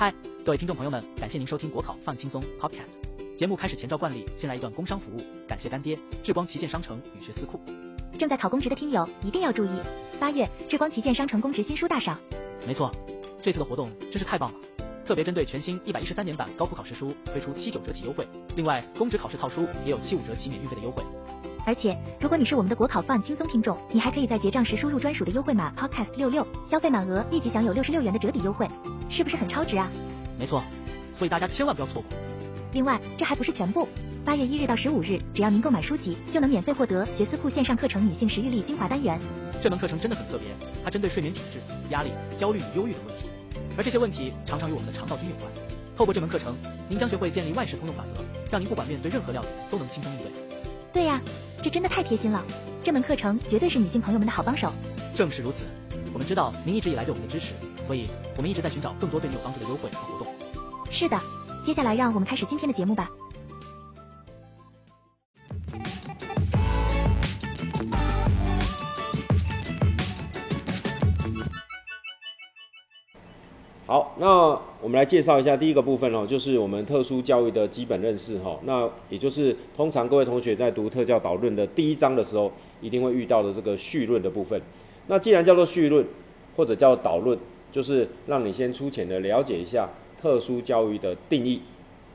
嗨，各位听众朋友们，感谢您收听国考放轻松 Podcast。节目开始前照惯例，先来一段工商服务，感谢干爹智光旗舰商城与学思库。正在考公职的听友一定要注意，八月智光旗舰商城公职新书大赏。没错，这次的活动真是太棒了，特别针对全新一百一十三年版高普考试书推出七九折起优惠，另外公职考试套书也有七五折起免运费的优惠。而且如果你是我们的国考放轻松听众，你还可以在结账时输入专属的优惠码 Podcast 六六，消费满额立即享有六十六元的折抵优惠。是不是很超值啊？没错，所以大家千万不要错过。另外，这还不是全部。八月一日到十五日，只要您购买书籍，就能免费获得学思库线上课程《女性食欲力精华单元》。这门课程真的很特别，它针对睡眠品质、压力、焦虑与忧郁等问题，而这些问题常常与我们的肠道菌有关。透过这门课程，您将学会建立万事通用法则，让您不管面对任何料理都能轻松应对。对呀，这真的太贴心了。这门课程绝对是女性朋友们的好帮手。正是如此，我们知道您一直以来对我们的支持。所以，我们一直在寻找更多对你有帮助的优惠和活动。是的，接下来让我们开始今天的节目吧。好，那我们来介绍一下第一个部分哦，就是我们特殊教育的基本认识哈。那也就是通常各位同学在读特教导论的第一章的时候，一定会遇到的这个绪论的部分。那既然叫做绪论，或者叫导论。就是让你先粗浅的了解一下特殊教育的定义。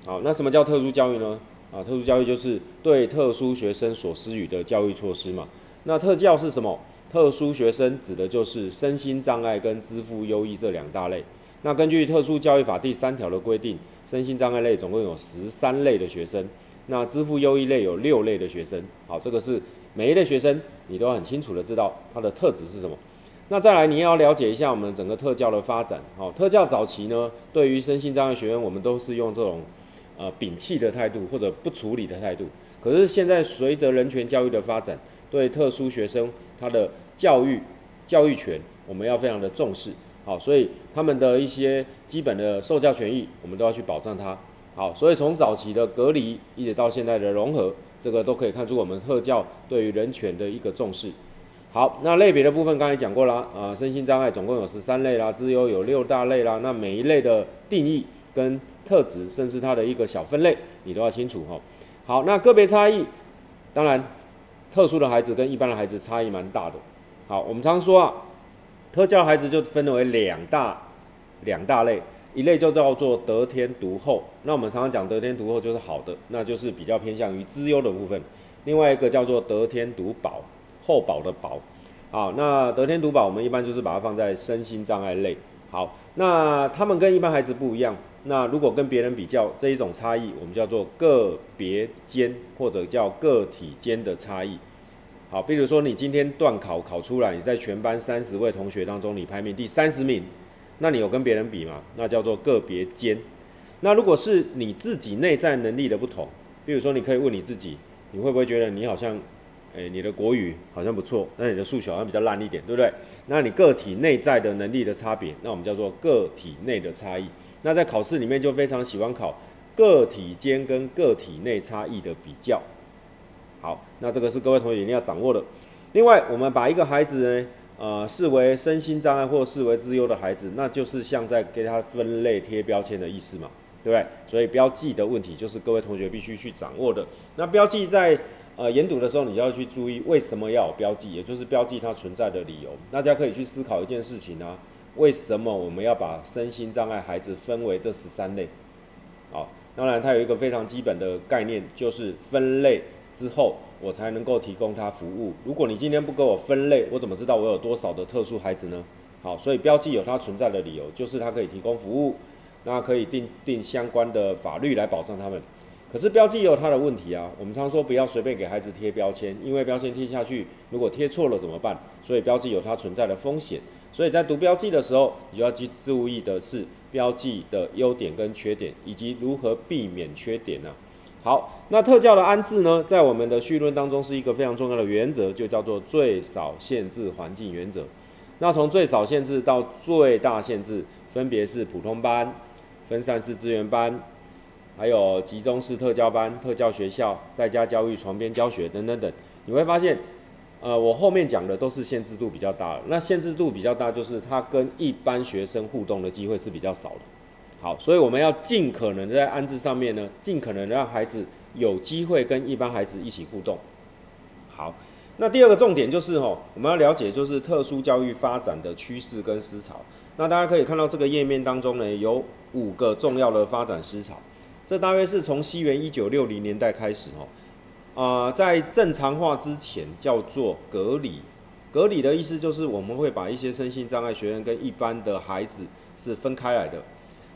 好，那什么叫特殊教育呢？啊，特殊教育就是对特殊学生所施予的教育措施嘛。那特教是什么？特殊学生指的就是身心障碍跟支付优异这两大类。那根据特殊教育法第三条的规定，身心障碍类总共有十三类的学生，那支付优异类有六类的学生。好，这个是每一类学生你都很清楚的知道它的特质是什么。那再来，你要了解一下我们整个特教的发展。好，特教早期呢，对于身心障碍学生，我们都是用这种呃摒弃的态度或者不处理的态度。可是现在随着人权教育的发展，对特殊学生他的教育教育权，我们要非常的重视。好，所以他们的一些基本的受教权益，我们都要去保障它。好，所以从早期的隔离，一直到现在的融合，这个都可以看出我们特教对于人权的一个重视。好，那类别的部分刚才讲过啦，啊、身心障碍总共有十三类啦，资优有六大类啦，那每一类的定义跟特质，甚至它的一个小分类，你都要清楚齁。好，那个别差异，当然，特殊的孩子跟一般的孩子差异蛮大的。好，我们常说啊，特教孩子就分为两大两大类，一类就叫做得天独厚，那我们常常讲得天独厚就是好的，那就是比较偏向于资优的部分。另外一个叫做得天独薄。厚薄的薄，好，那得天独厚，我们一般就是把它放在身心障碍类。好，那他们跟一般孩子不一样，那如果跟别人比较这一种差异，我们叫做个别间或者叫个体间的差异。好，比如说你今天段考考出来，你在全班三十位同学当中，你排名第三十名，那你有跟别人比吗？那叫做个别间。那如果是你自己内在能力的不同，比如说你可以问你自己，你会不会觉得你好像？哎，你的国语好像不错，那你的数学好像比较烂一点，对不对？那你个体内在的能力的差别，那我们叫做个体内的差异。那在考试里面就非常喜欢考个体间跟个体内差异的比较。好，那这个是各位同学一定要掌握的。另外，我们把一个孩子呢，呃，视为身心障碍或视为自优的孩子，那就是像在给他分类贴标签的意思嘛，对不对？所以标记的问题就是各位同学必须去掌握的。那标记在呃，研读的时候你就要去注意为什么要有标记，也就是标记它存在的理由。大家可以去思考一件事情啊，为什么我们要把身心障碍孩子分为这十三类？好，当然它有一个非常基本的概念，就是分类之后我才能够提供它服务。如果你今天不给我分类，我怎么知道我有多少的特殊孩子呢？好，所以标记有它存在的理由，就是它可以提供服务，那可以定定相关的法律来保障他们。可是标记也有它的问题啊，我们常说不要随便给孩子贴标签，因为标签贴下去，如果贴错了怎么办？所以标记有它存在的风险，所以在读标记的时候，你就要去注意的是标记的优点跟缺点，以及如何避免缺点呢、好，那特教的安置呢，在我们的绪论当中是一个非常重要的原则，就叫做最少限制环境原则。那从最少限制到最大限制，分别是普通班、分散式资源班。还有集中式特教班、特教学校、在家教育、床边教学等等等，你会发现，呃，我后面讲的都是限制度比较大的。那限制度比较大，就是他跟一般学生互动的机会是比较少的。好，所以我们要尽可能在安置上面呢，尽可能让孩子有机会跟一般孩子一起互动。好，那第二个重点就是哦，我们要了解就是特殊教育发展的趋势跟思潮。那大家可以看到这个页面当中呢，有五个重要的发展思潮。这大约是从西元一九六零年代开始哦，啊、在正常化之前叫做隔离。隔离的意思就是我们会把一些身心障碍学生跟一般的孩子是分开来的。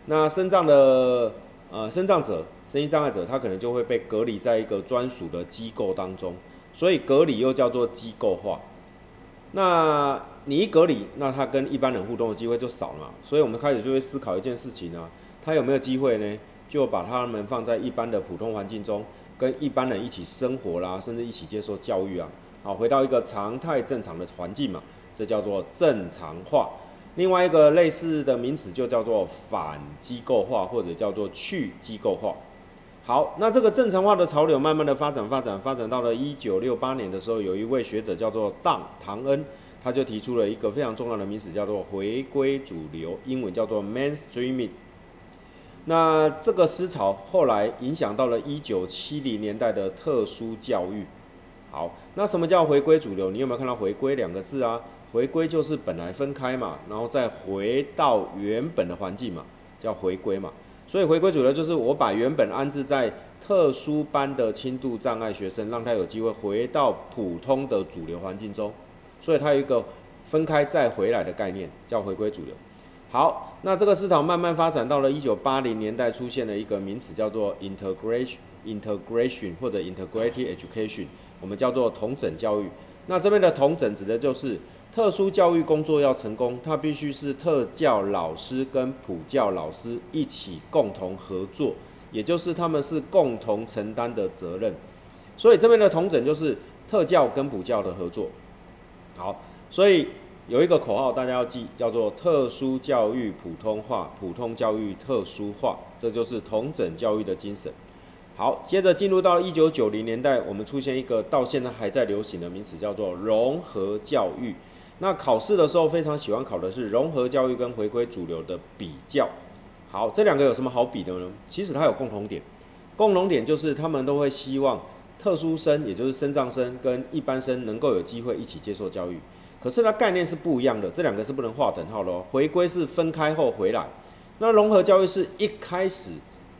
那身障的呃身障者、身心障碍者，他可能就会被隔离在一个专属的机构当中。所以隔离又叫做机构化。那你一隔离，那他跟一般人互动的机会就少了嘛。所以我们开始就会思考一件事情啊，他有没有机会呢？就把他们放在一般的普通环境中，跟一般人一起生活啦，甚至一起接受教育啊。好，回到一个常态正常的环境嘛，这叫做正常化。另外一个类似的名词就叫做反机构化，或者叫做去机构化。好，那这个正常化的潮流慢慢的发展发展发展到了一九六八年的时候，有一位学者叫做当唐恩，他就提出了一个非常重要的名词，叫做回归主流，英文叫做 mainstreaming。那这个思潮后来影响到了一九七零年代的特殊教育。好，那什么叫回归主流？你有没有看到回归两个字啊？回归就是本来分开嘛，然后再回到原本的环境嘛，叫回归嘛。所以回归主流就是我把原本安置在特殊班的轻度障碍学生，让他有机会回到普通的主流环境中。所以它有一个分开再回来的概念，叫回归主流。好，那这个思潮慢慢发展到了一九八零年代，出现了一个名词叫做 integration integration 或者 integrated education，我们叫做同整教育。那这边的同整指的就是。特殊教育工作要成功，它必须是特教老师跟普教老师一起共同合作，也就是他们是共同承担的责任。所以这边的同整就是特教跟普教的合作。好，所以有一个口号大家要记，叫做特殊教育普通话，普通教育特殊化，这就是同整教育的精神。好，接着进入到一九九零年代，我们出现一个到现在还在流行的名词，叫做融合教育。那考试的时候非常喜欢考的是融合教育跟回归主流的比较。好，这两个有什么好比的呢？其实它有共同点，共同点就是他们都会希望特殊生，也就是身障生跟一般生能够有机会一起接受教育。可是它概念是不一样的，这两个是不能划等号的哦。回归是分开后回来，那融合教育是一开始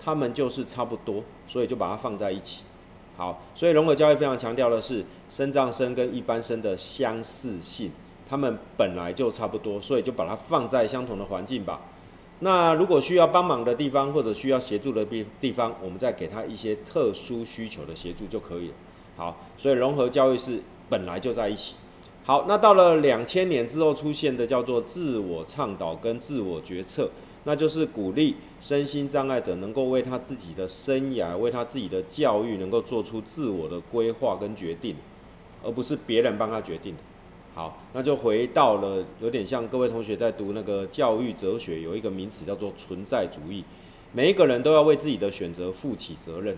他们就是差不多，所以就把它放在一起。好，所以融合教育非常强调的是身障生跟一般生的相似性。他们本来就差不多，所以就把它放在相同的环境吧。那如果需要帮忙的地方或者需要协助的地地方，我们再给他一些特殊需求的协助就可以了。好，所以融合教育是本来就在一起。好，那到了两千年之后出现的叫做自我倡导跟自我决策，那就是鼓励身心障碍者能够为他自己的生涯、为他自己的教育能够做出自我的规划跟决定，而不是别人帮他决定。好，那就回到了有点像各位同学在读那个教育哲学，有一个名词叫做存在主义。每一个人都要为自己的选择负起责任，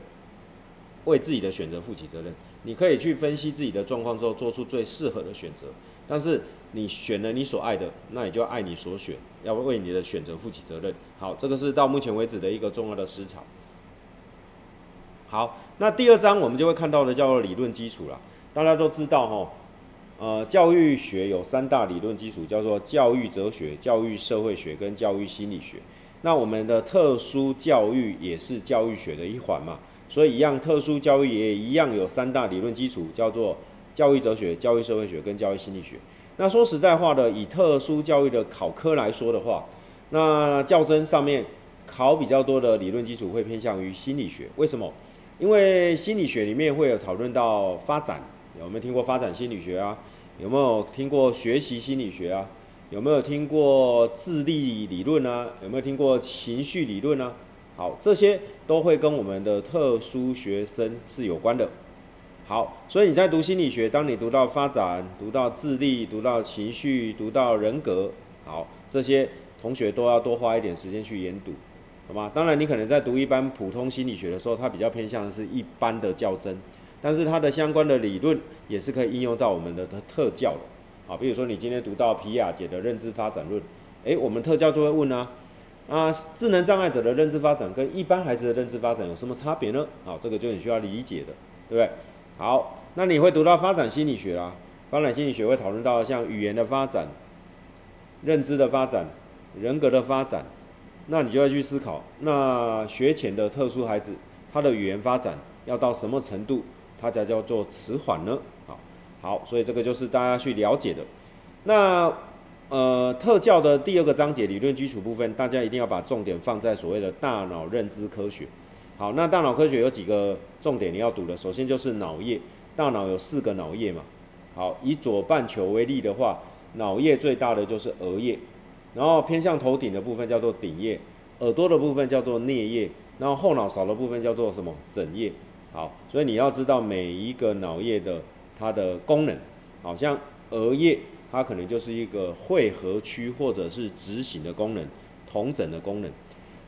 为自己的选择负起责任。你可以去分析自己的状况之后，做出最适合的选择。但是你选了你所爱的，那你就爱你所选，要为你的选择负起责任。好，这个是到目前为止的一个重要的思潮。好，那第二章我们就会看到的叫做理论基础了。大家都知道哈。呃，教育学有三大理论基础，叫做教育哲学、教育社会学跟教育心理学。那我们的特殊教育也是教育学的一环嘛，所以一样，特殊教育也一样有三大理论基础，叫做教育哲学、教育社会学跟教育心理学。那说实在话的，以特殊教育的考科来说的话，那教甄上面考比较多的理论基础会偏向于心理学。为什么？因为心理学里面会有讨论到发展。有没有听过发展心理学啊？有没有听过学习心理学啊？有没有听过智力理论啊？有没有听过情绪理论啊？好，这些都会跟我们的特殊学生是有关的。好，所以你在读心理学，当你读到发展、读到智力、读到情绪、读到人格，好，这些同学都要多花一点时间去研读，好吗？当然，你可能在读一般普通心理学的时候，它比较偏向的是一般的较真。但是它的相关的理论也是可以应用到我们的特教的，啊，比如说你今天读到皮亚杰的认知发展论，诶，我们特教就会问啊，那智能障碍者的认知发展跟一般孩子的认知发展有什么差别呢？好，这个就很需要理解的，对不对？好，那你会读到发展心理学啦，发展心理学会讨论到像语言的发展、认知的发展、人格的发展，那你就要去思考，那学前的特殊孩子，他的语言发展要到什么程度，他才叫做迟缓呢？好，好，所以这个就是大家去了解的。那呃，特教的第二个章节理论基础部分，大家一定要把重点放在所谓的大脑认知科学。好，那大脑科学有几个重点你要读的，首先就是脑叶，大脑有四个脑叶嘛。好，以左半球为例的话，脑叶最大的就是额叶，然后偏向头顶的部分叫做顶叶，耳朵的部分叫做颞叶，然后后脑勺的部分叫做什么？枕叶。好，所以你要知道每一个脑叶的它的功能，好像额叶。它可能就是一个汇合区或者是执行的功能，同整的功能。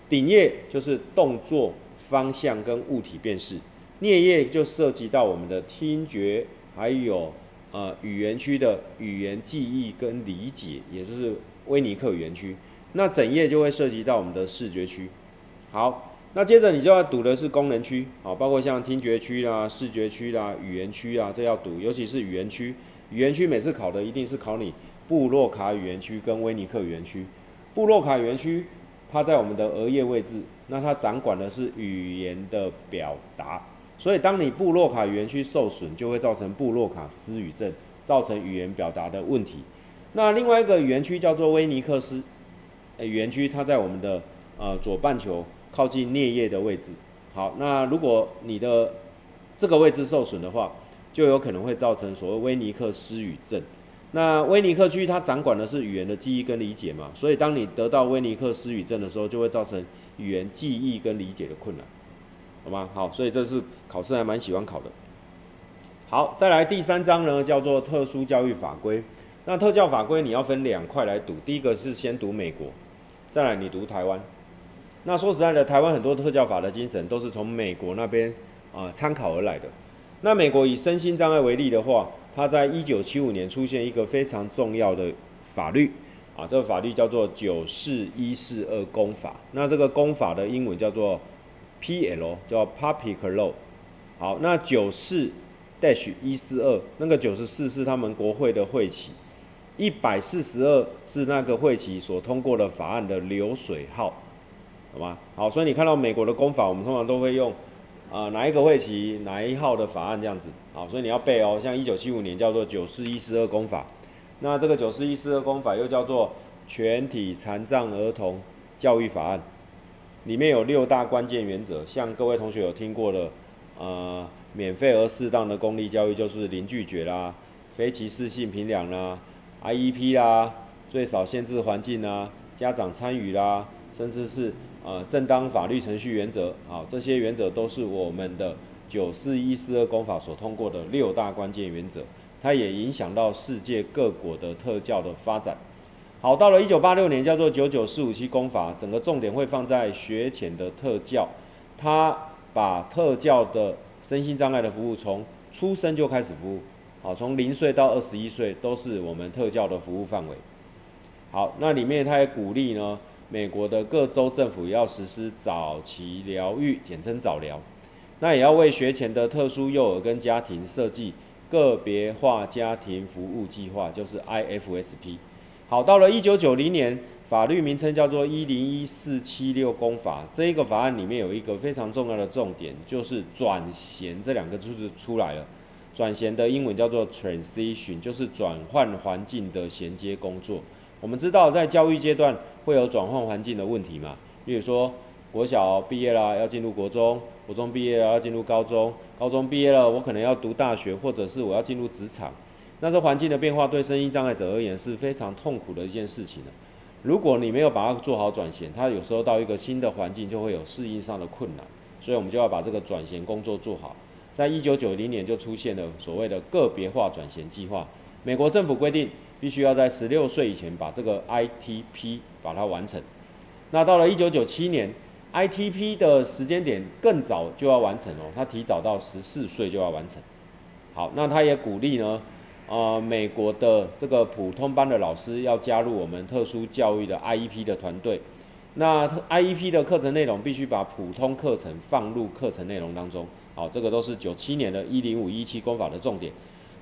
顶叶就是动作方向跟物体辨识，颞叶就涉及到我们的听觉，还有呃语言区的语言记忆跟理解，也就是威尼克语言区。那枕叶就会涉及到我们的视觉区。好，那接着你就要读的是功能区，好，包括像听觉区啦、视觉区啦、语言区啊，这要读，尤其是语言区。语言区每次考的一定是考你布洛卡语言区跟威尼克语言区。布洛卡语言区它在我们的额叶位置，那它掌管的是语言的表达。所以当你布洛卡语言区受损，就会造成布洛卡失语症，造成语言表达的问题。那另外一个语言区叫做威尼克斯语言区，它在我们的呃左半球靠近颞叶的位置。好，那如果你的这个位置受损的话，就有可能会造成所谓威尼克失语症。那威尼克区它掌管的是语言的记忆跟理解嘛，所以当你得到威尼克失语症的时候，就会造成语言记忆跟理解的困难，好吗？好，所以这是考试还蛮喜欢考的。好，再来第三章呢，叫做特殊教育法规。那特教法规你要分两块来读，第一个是先读美国，再来你读台湾。那说实在的，台湾很多特教法的精神都是从美国那边啊参考而来的。那美国以身心障碍为例的话，它在一九七五年出现一个非常重要的法律，啊，这个法律叫做九四一四二公法。那这个公法的英文叫做 PL，叫 Public Law。好，那九四 dash 一四二，那个九十四是他们国会的会期，一百四十二是那个会期所通过的法案的流水号，好吗？好，所以你看到美国的公法，我们通常都会用。啊、哪一个会期哪一号的法案这样子，好，所以你要背哦。像一九七五年叫做九四一四二公法，那这个九四一四二公法又叫做全体残障儿童教育法案，里面有六大关键原则，像各位同学有听过的，呃，免费而适当的公立教育就是零拒绝啦，非歧视性评量啦，IEP 啦，最少限制环境啦，家长参与啦，甚至是。呃，正当法律程序原则，好，这些原则都是我们的九四一四二公法所通过的六大关键原则，它也影响到世界各国的特教的发展。好，到了一九八六年，叫做九九四五七公法，整个重点会放在学前的特教，它把特教的身心障碍的服务从出生就开始服务，好，从零岁到二十一岁都是我们特教的服务范围。好，那里面它也鼓励呢。美国的各州政府要实施早期疗育，简称早疗。那也要为学前的特殊幼儿跟家庭设计个别化家庭服务计划，就是 IFSP。好，到了一九九零年，法律名称叫做一零一四七六公法。这一个法案里面有一个非常重要的重点，就是转衔这两个字就出来了。转衔的英文叫做 transition，就是转换环境的衔接工作。我们知道在教育阶段会有转换环境的问题嘛，例如说国小毕业啦要进入国中，国中毕业了要进入高中，高中毕业了我可能要读大学，或者是我要进入职场。那这环境的变化对身心障碍者而言是非常痛苦的一件事情的。如果你没有把它做好转衔，它有时候到一个新的环境就会有适应上的困难，所以我们就要把这个转衔工作做好。在一九九零年就出现了所谓的个别化转衔计划，美国政府规定。必须要在十六岁以前把这个 ITP 把它完成。那到了一九九七年，ITP 的时间点更早就要完成哦，他提早到十四岁就要完成。好，那他也鼓励呢，呃，美国的这个普通班的老师要加入我们特殊教育的 IEP 的团队，那 IEP 的课程内容必须把普通课程放入课程内容当中。好，这个都是九七年的一零五一七公法的重点。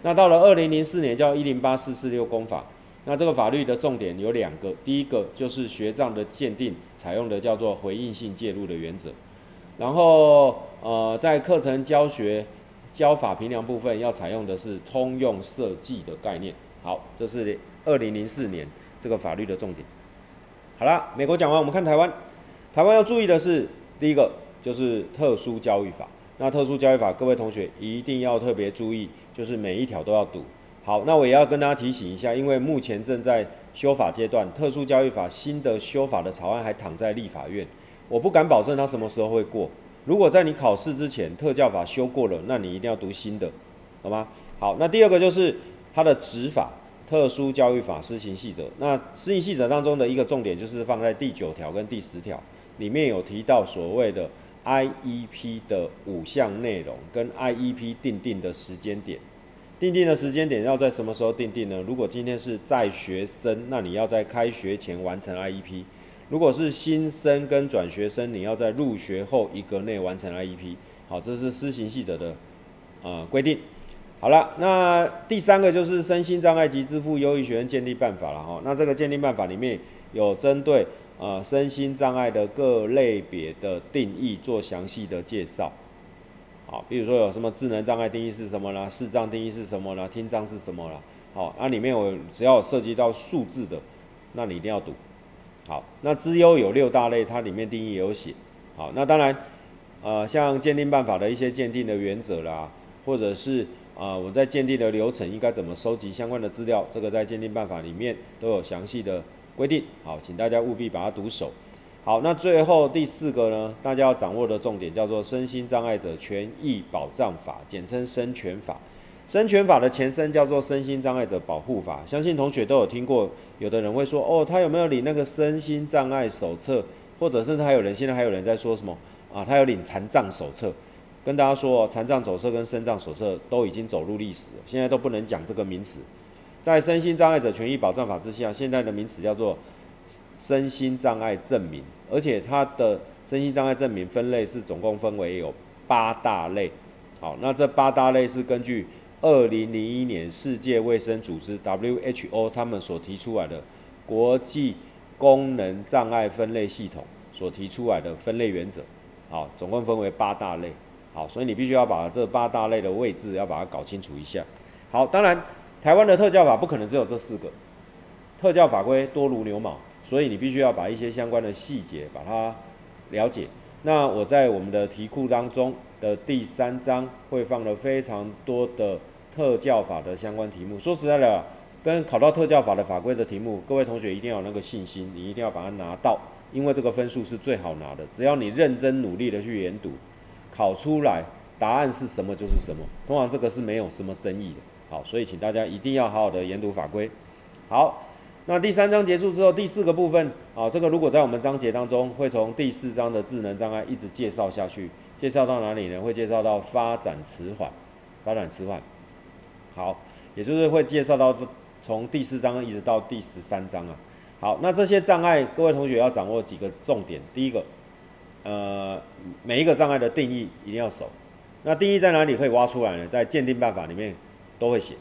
那到了二零零四年叫一零八四四六公法。那这个法律的重点有两个，第一个就是学障的鉴定采用的叫做回应性介入的原则。然后呃在课程教学教法评量部分要采用的是通用设计的概念。好，这是二零零四年这个法律的重点。好啦，美国讲完，我们看台湾。台湾要注意的是，第一个就是特殊教育法。那特殊教育法，各位同学一定要特别注意，就是每一条都要读。好，那我也要跟大家提醒一下，因为目前正在修法阶段，特殊教育法新的修法的草案还躺在立法院，我不敢保证它什么时候会过。如果在你考试之前特教法修过了，那你一定要读新的，好吗？好，那第二个就是它的执法。特殊教育法施行细则，那施行细则当中的一个重点就是放在第九条跟第十条，里面有提到所谓的 IEP 的五项内容跟 IEP 定定的时间点，定定的时间点要在什么时候定定呢？如果今天是在学生，那你要在开学前完成 IEP；如果是新生跟转学生，你要在入学后一个内完成 IEP。好，这是施行细则的、呃、规定。好了，那第三个就是身心障碍及支付优异学生鉴定办法了哈。那这个鉴定办法里面有针对呃身心障碍的各类别的定义做详细的介绍。好，比如说有什么智能障碍定义是什么啦，视障定义是什么啦，听障是什么啦。好，那里面有只要涉及到数字的，那你一定要读。好，那资优有六大类，它里面定义也有写。好，那当然呃像鉴定办法的一些鉴定的原则啦，或者是啊，我在鉴定的流程应该怎么收集相关的资料，这个在鉴定办法里面都有详细的规定。好，请大家务必把它读熟。好，那最后第四个呢，大家要掌握的重点叫做《身心障碍者权益保障法》，简称身权法。身权法的前身叫做《身心障碍者保护法》，相信同学都有听过。有的人会说，哦，他有没有领那个身心障碍手册？或者甚至还有人现在还有人在说什么啊？他有领残障手册？跟大家说，残障手册跟身障手册都已经走入历史了，现在都不能讲这个名词。在身心障碍者权益保障法之下，现在的名词叫做身心障碍证明，而且它的身心障碍证明分类是总共分为有八大类。好，那这八大类是根据二零零一年世界卫生组织 WHO 他们所提出来的国际功能障碍分类系统所提出来的分类原则。好，总共分为八大类。好，所以你必须要把这八大类的位置要把它搞清楚一下。好，当然台湾的特教法不可能只有这四个，特教法规多如牛毛，所以你必须要把一些相关的细节把它了解。那我在我们的题库当中的第三章会放了非常多的特教法的相关题目。说实在的，跟考到特教法的法规的题目，各位同学一定要有那个信心，你一定要把它拿到，因为这个分数是最好拿的，只要你认真努力的去研读。考出来答案是什么就是什么，通常这个是没有什么争议的。好，所以请大家一定要好好的研读法规。好，那第三章结束之后，第四个部分，啊，这个如果在我们章节当中，会从第四章的智能障碍一直介绍下去，介绍到哪里呢？会介绍到发展迟缓，发展迟缓。好，也就是会介绍到这从第四章一直到第十三章啊。好，那这些障碍，各位同学要掌握几个重点。第一个。呃，每一个障碍的定义一定要熟。那定义在哪里可以挖出来呢？在鉴定办法里面都会写。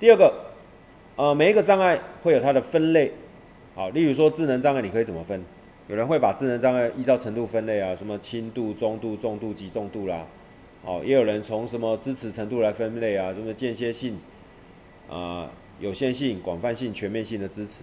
第二个，呃，每一个障碍会有它的分类。好，例如说智能障碍，你可以怎么分？有人会把智能障碍依照程度分类啊，什么轻度、中度、重度、及重度啦。好，也有人从什么支持程度来分类啊，什么间歇性、啊、有限性、广泛性、全面性的支持，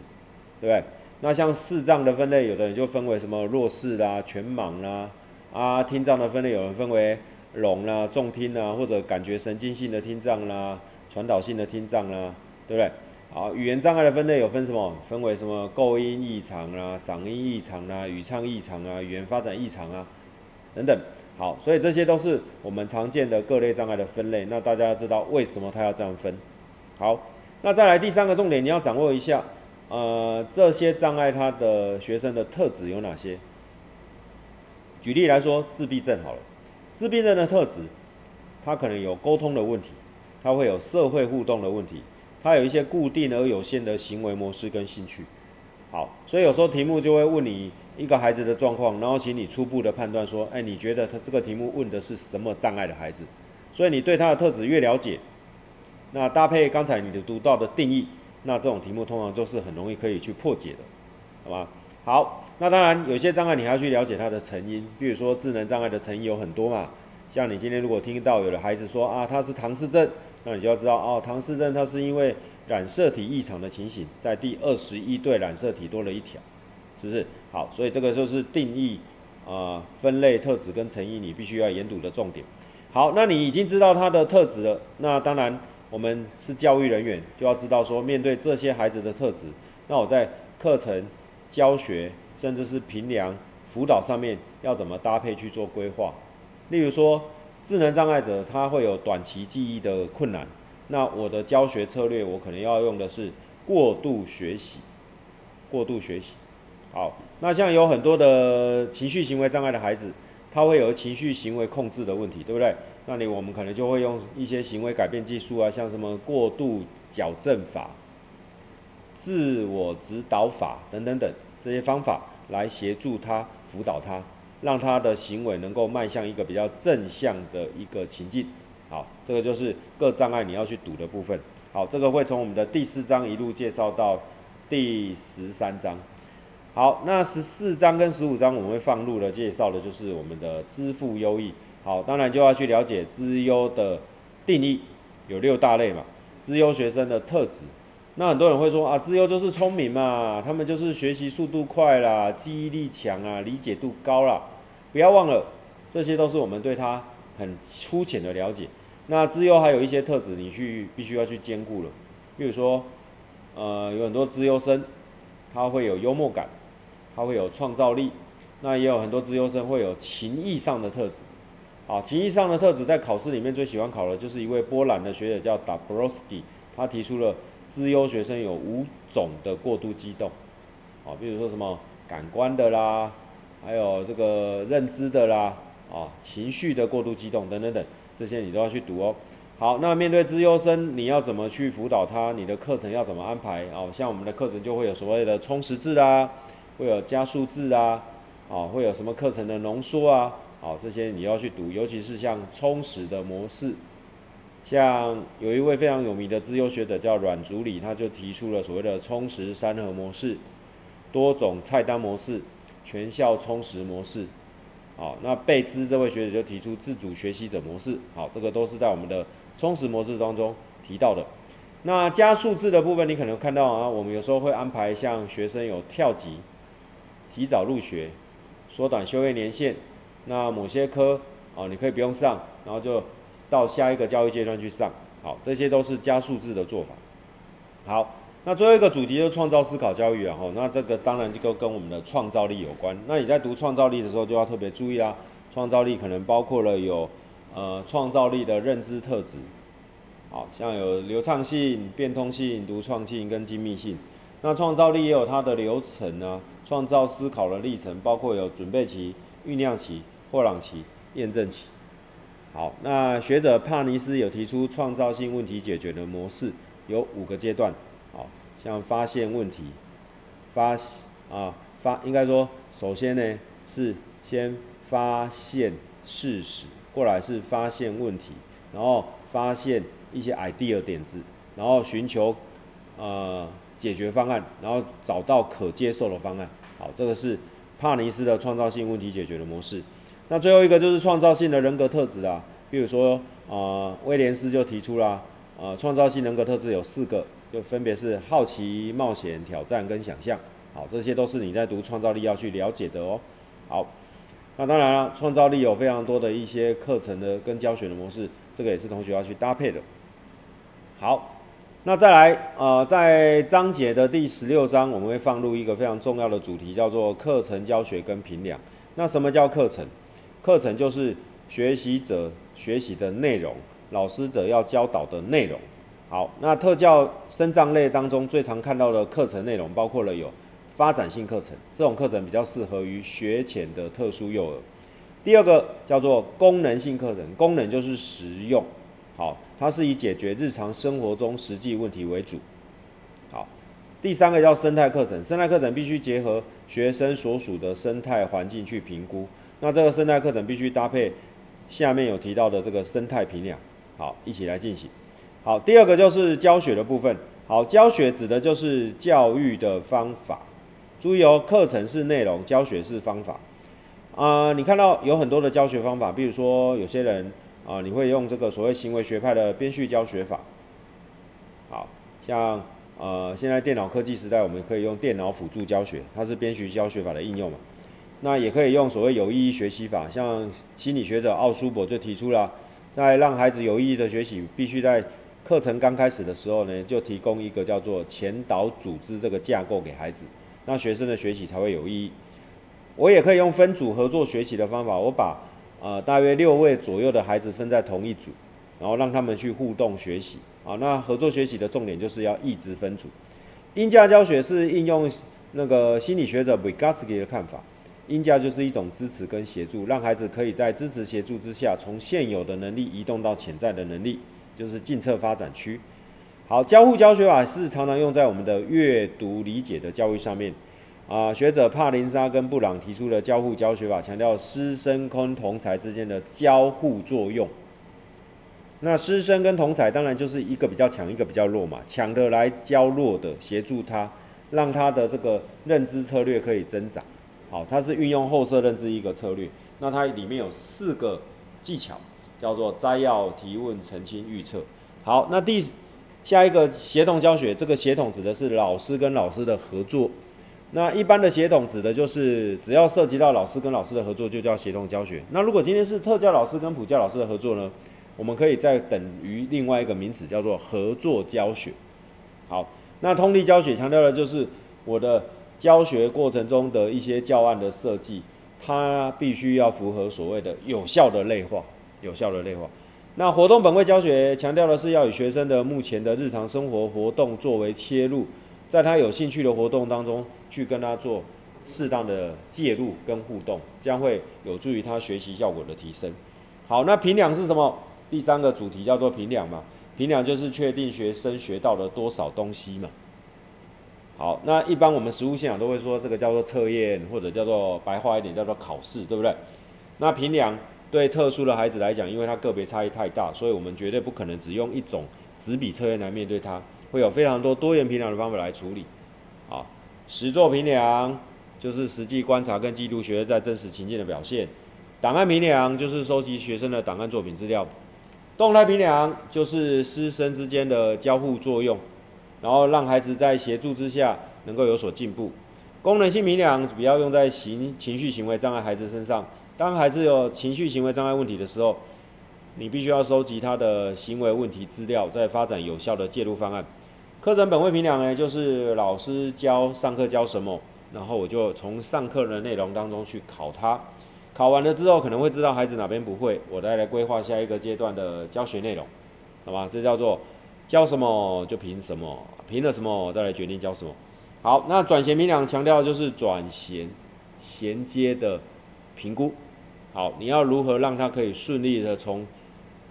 对不对？那像视障的分类，有的人就分为什么弱视啦、全盲啦，啊，听障的分类有人分为聋啦、重听啦，或者感觉神经性的听障啦、传导性的听障啦，对不对？好，语言障碍的分类有分什么？分为什么构音异常啦、嗓音异常啦、语唱异常啊、语言发展异常啊等等。好，所以这些都是我们常见的各类障碍的分类。那大家要知道为什么他要这样分？好，那再来第三个重点，你要掌握一下。呃，这些障碍他的学生的特质有哪些？举例来说，自闭症好了，自闭症的特质，他可能有沟通的问题，他会有社会互动的问题，他有一些固定而有限的行为模式跟兴趣。好，所以有时候题目就会问你一个孩子的状况，然后请你初步的判断说，哎，你觉得他这个题目问的是什么障碍的孩子？所以你对他的特质越了解，那搭配刚才你的读到的定义，那这种题目通常都是很容易可以去破解的，好吧？好，那当然有些障碍你还要去了解它的成因，比如说智能障碍的成因有很多嘛，像你今天如果听到有的孩子说啊他是唐氏症，那你就要知道哦，唐氏症它是因为染色体异常的情形，在第二十一对染色体多了一条，是不是？好，所以这个就是定义啊、分类特质跟成因你必须要研读的重点。好，那你已经知道它的特质了，那当然我们是教育人员就要知道说面对这些孩子的特质，那我在课程。教学甚至是评量辅导上面要怎么搭配去做规划？例如说智能障碍者他会有短期记忆的困难，那我的教学策略我可能要用的是过度学习，过度学习。好，那像有很多的情绪行为障碍的孩子，他会有情绪行为控制的问题，对不对？那你我们可能就会用一些行为改变技术啊，像什么过度矫正法。自我指导法等等等这些方法来协助他辅导他，让他的行为能够迈向一个比较正向的一个情境。好，这个就是各障碍你要去读的部分。好，这个会从我们的第四章一路介绍到第十三章。好，那十四章跟十五章我们会放入的介绍的就是我们的资赋优异。好，当然就要去了解资优的定义，有六大类嘛，资优学生的特质。那很多人会说啊，资优就是聪明嘛，他们就是学习速度快啦，记忆力强啊，理解度高啦。不要忘了，这些都是我们对他很粗浅的了解。那资优还有一些特质，你去必须要去兼顾了。比如说，呃，有很多资优生，他会有幽默感，他会有创造力。那也有很多资优生会有情义上的特质。啊，情义上的特质在考试里面最喜欢考的就是一位波兰的学者叫 Dabrowski，他提出了。资优学生有五种的过度激动，啊，比如说什么感官的啦，还有这个认知的啦，啊，情绪的过度激动等等等，这些你都要去读哦。好，那面对资优生，你要怎么去辅导他？你的课程要怎么安排？哦，像我们的课程就会有所谓的充实制啊，会有加速制啊，啊，会有什么课程的浓缩啊，啊，这些你要去读，尤其是像充实的模式。像有一位非常有名的资优学者叫阮竹里，他就提出了所谓的充实三和模式、多种菜单模式、全校充实模式。好，那贝兹这位学者就提出自主学习者模式。好，这个都是在我们的充实模式当中提到的。那加数字的部分，你可能看到啊，我们有时候会安排像学生有跳级、提早入学、缩短修业年限。那某些科啊，你可以不用上，然后就。到下一个教育阶段去上，好，这些都是加速制的做法。好，那最后一个主题就是创造思考教育啊，吼，那这个当然就跟我们的创造力有关。那你在读创造力的时候就要特别注意啦，创造力可能包括了有呃创造力的认知特质，好，像有流畅性、变通性、独创性跟精密性。那创造力也有它的流程啊，创造思考的历程包括有准备期、酝酿期、霍朗期、验证期。好，那学者帕尼斯有提出创造性问题解决的模式，有五个阶段。好，像发现问题，发啊发应该说，首先呢是先发现事实，过来是发现问题，然后发现一些 idea 点子，然后寻求呃解决方案，然后找到可接受的方案。好，这个是帕尼斯的创造性问题解决的模式。那最后一个就是创造性的人格特质啊，比如说、呃，威廉斯就提出了啊，呃、创造性人格特质有四个，就分别是好奇、冒险、挑战跟想象。好，这些都是你在读创造力要去了解的哦。好，那当然了，创造力有非常多的一些课程的跟教学的模式，这个也是同学要去搭配的。好，那再来呃，在章节的第十六章，我们会放入一个非常重要的主题，叫做课程教学跟评量。那什么叫课程？课程就是学习者学习的内容，老师者要教导的内容。好，那特教生障类当中最常看到的课程内容，包括了有发展性课程，这种课程比较适合于学前的特殊幼儿。第二个叫做功能性课程，功能就是实用，好，它是以解决日常生活中实际问题为主。好，第三个叫生态课程，生态课程必须结合学生所属的生态环境去评估。那这个生态课程必须搭配下面有提到的这个生态评量，好，一起来进行。好，第二个就是教学的部分。好，教学指的就是教育的方法。注意哦，课程是内容，教学是方法。啊、你看到有很多的教学方法，比如说有些人啊、你会用这个所谓行为学派的编序教学法。好，像呃，现在电脑科技时代，我们可以用电脑辅助教学，它是编序教学法的应用嘛。那也可以用所谓有意义学习法，像心理学者奥苏伯就提出了，在让孩子有意义的学习，必须在课程刚开始的时候呢，就提供一个叫做前导组织这个架构给孩子，那学生的学习才会有意义。我也可以用分组合作学习的方法，我把呃大约六位左右的孩子分在同一组，然后让他们去互动学习。啊，那合作学习的重点就是要一直分组。鹰架教学是应用那个心理学者 Vygotsky 的看法，鹰架就是一种支持跟协助，让孩子可以在支持协助之下，从现有的能力移动到潜在的能力。就是进测发展区。好，交互教学法是常常用在我们的阅读理解的教育上面。啊、学者帕林莎跟布朗提出的交互教学法，强调师生跟同侪之间的交互作用。那师生跟同侪当然就是一个比较强，一个比较弱嘛，强的来教弱的，协助他，让他的这个认知策略可以增长。好，它是运用后设认知一个策略。那它里面有四个技巧。叫做摘要、提问、澄清、预测。好，那第下一个协同教学，这个协同指的是老师跟老师的合作。那一般的协同指的就是只要涉及到老师跟老师的合作，就叫协同教学。那如果今天是特教老师跟普教老师的合作呢，我们可以再等于另外一个名词叫做合作教学。好，那通力教学强调的就是我的教学过程中的一些教案的设计，它必须要符合所谓的有效的类化。有效的类化。那活动本位教学强调的是要以学生的目前的日常生活活动作为切入，在他有兴趣的活动当中去跟他做适当的介入跟互动，将会有助于他学习效果的提升。好，那评量是什么？第三个主题叫做评量嘛，评量就是确定学生学到了多少东西嘛。好，那一般我们实务现场都会说这个叫做测验，或者叫做白话一点叫做考试，对不对？那评量。对特殊的孩子来讲，因为他个别差异太大，所以我们绝对不可能只用一种纸笔测验来面对他，会有非常多多元评量的方法来处理。啊，实作评量就是实际观察跟记录学生在真实情境的表现，档案评量就是收集学生的档案作品资料，动态评量就是师生之间的交互作用，然后让孩子在协助之下能够有所进步。功能性评量主要用在行情绪行为障碍孩子身上。当孩子有情绪行为障碍问题的时候，你必须要收集他的行为问题资料，再发展有效的介入方案。课程本位评量呢，就是老师教上课教什么，然后我就从上课的内容当中去考他，考完了之后可能会知道孩子哪边不会，我再来规划下一个阶段的教学内容，好吧？这叫做教什么就凭什么，凭了什么再来决定教什么。好，那转衔评量强调就是转衔衔接的。评估，好，你要如何让他可以顺利的从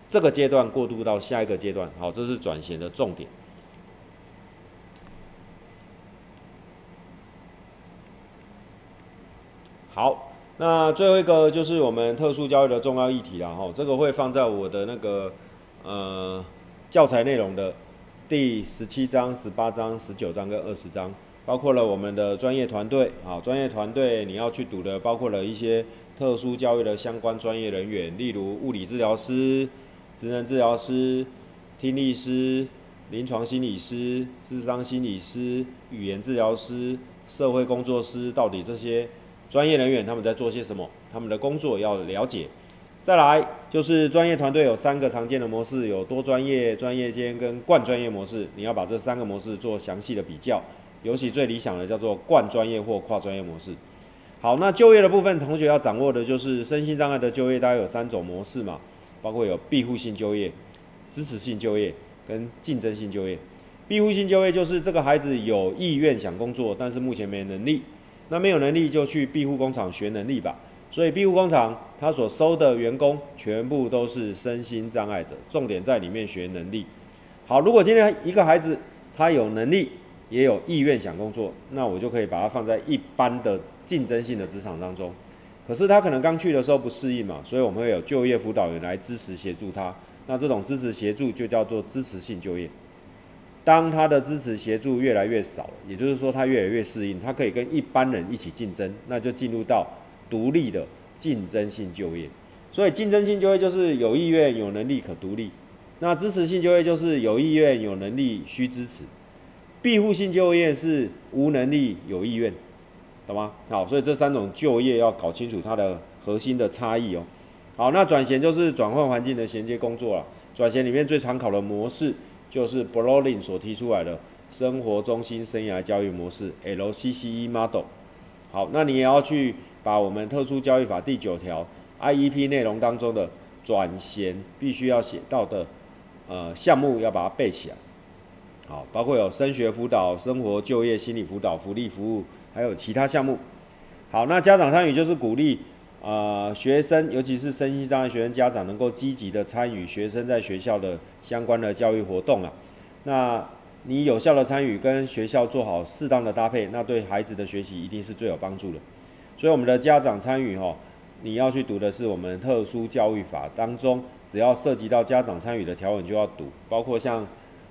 这个阶段过渡到下一个阶段？好，这是转衔的重点。好，那最后一个就是我们特殊教育的重要议题了哈，这个会放在我的那个呃教材内容的第十七章、十八章、十九章跟二十章。包括了我们的专业团队，啊，专业团队你要去读的，包括了一些特殊教育的相关专业人员，例如物理治疗师、职能治疗师、听力师、临床心理师、智商心理师、语言治疗师、社会工作师，到底这些专业人员他们在做些什么？他们的工作要了解。再来就是专业团队有三个常见的模式，有多专业、专业间跟冠专业模式，你要把这三个模式做详细的比较。尤其最理想的叫做冠专业或跨专业模式。好，那就业的部分，同学要掌握的就是身心障碍的就业，大概有三种模式嘛，包括有庇护性就业、支持性就业跟竞争性就业。庇护性就业就是这个孩子有意愿想工作，但是目前没能力，那没有能力就去庇护工厂学能力吧。所以庇护工厂他所收的员工全部都是身心障碍者，重点在里面学能力。好，如果今天一个孩子他有能力。也有意愿想工作，那我就可以把他放在一般的竞争性的职场当中。可是他可能刚去的时候不适应嘛，所以我们会有就业辅导员来支持协助他。那这种支持协助就叫做支持性就业。当他的支持协助越来越少，也就是说他越来越适应，他可以跟一般人一起竞争，那就进入到独立的竞争性就业。所以竞争性就业就是有意愿、有能力可独立。那支持性就业就是有意愿、有能力需支持。庇护性就业是无能力有意愿，懂吗？好，所以这三种就业要搞清楚它的核心的差异哦。好，那转衔就是转换环境的衔接工作了。转衔里面最常考的模式就是 b r o l i n 所提出来的生活中心生涯教育模式 LCCE Model。好，那你也要去把我们特殊教育法第九条 IEP 内容当中的转衔必须要写到的呃项目要把它背起来。好，包括有升学辅导、生活就业心理辅导、福利服务，还有其他项目。好，那家长参与就是鼓励呃学生，尤其是身心障碍学生家长能够积极的参与学生在学校的相关的教育活动啊。那你有效的参与跟学校做好适当的搭配，那对孩子的学习一定是最有帮助的。所以我们的家长参与哈，你要去读的是我们特殊教育法当中，只要涉及到家长参与的条文就要读，包括像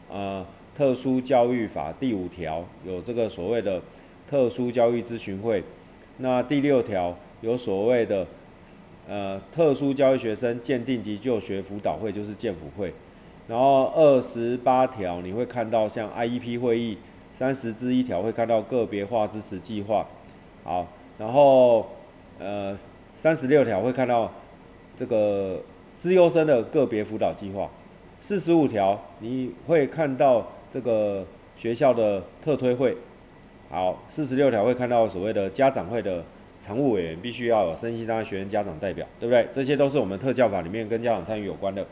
呃。特殊教育法第五条有这个所谓的特殊教育咨询会，那第六条有所谓的呃特殊教育学生鉴定及就学辅导会，就是鉴辅会，然后二十八条你会看到像 IEP 会议，三十之一条会看到个别化支持计划，好，然后呃三十六条会看到这个资优生的个别辅导计划，四十五条你会看到。这个学校的特推会，好，四十六条会看到所谓的家长会的常务委员必须要有身心障碍学生家长代表，对不对？这些都是我们特教法里面跟家长参与有关的。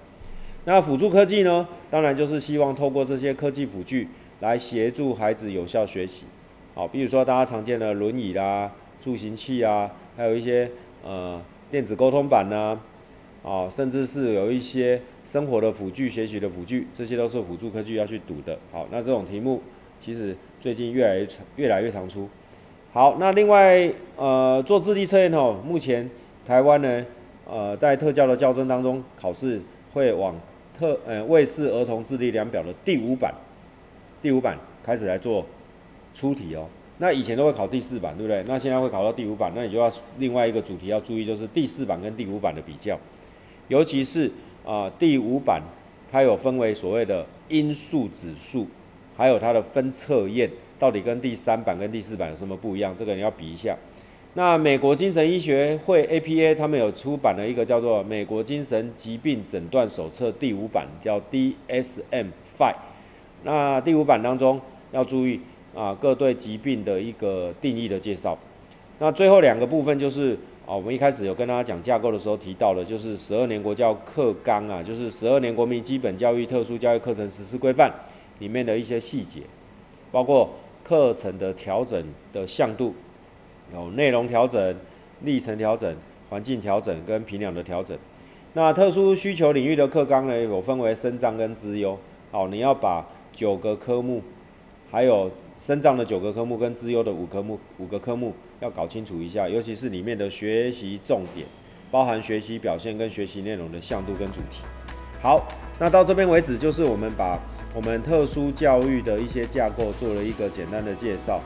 那辅助科技呢？当然就是希望透过这些科技辅具来协助孩子有效学习。好，比如说大家常见的轮椅啦、助行器啊，还有一些呃电子沟通板呐。啊，甚至是有一些生活的辅具、学习的辅具，这些都是辅助科技要去读的。好，那这种题目其实最近越来越越来越常出。好，那另外呃做智力测验哦，目前台湾呢呃在特教的教甄当中考试会往特呃卫视儿童智力量表的第五版第五版开始来做出题哦。那以前都会考第四版，对不对？那现在会考到第五版，那你就要另外一个主题要注意，就是第四版跟第五版的比较。尤其是啊、第五版，它有分为所谓的因素指数，还有它的分测验，到底跟第三版跟第四版有什么不一样？这个你要比一下。那美国精神医学会 APA 他们有出版了一个叫做《美国精神疾病诊断手册》第五版，叫 DSM-5。那第五版当中要注意啊各对疾病的一个定义的介绍。那最后两个部分就是。啊，我们一开始有跟大家讲架构的时候提到的，就是十二年国教课纲啊，就是十二年国民基本教育特殊教育课程实施规范里面的一些细节，包括课程的调整的向度，有内容调整、历程调整、环境调整跟评量的调整。那特殊需求领域的课纲呢，有分为生障跟资优。好，你要把九个科目，还有身障的九个科目跟资优的五科目，五个科目。要搞清楚一下，尤其是里面的学习重点，包含学习表现跟学习内容的向度跟主题。好，那到这边为止，就是我们把我们特殊教育的一些架构做了一个简单的介绍。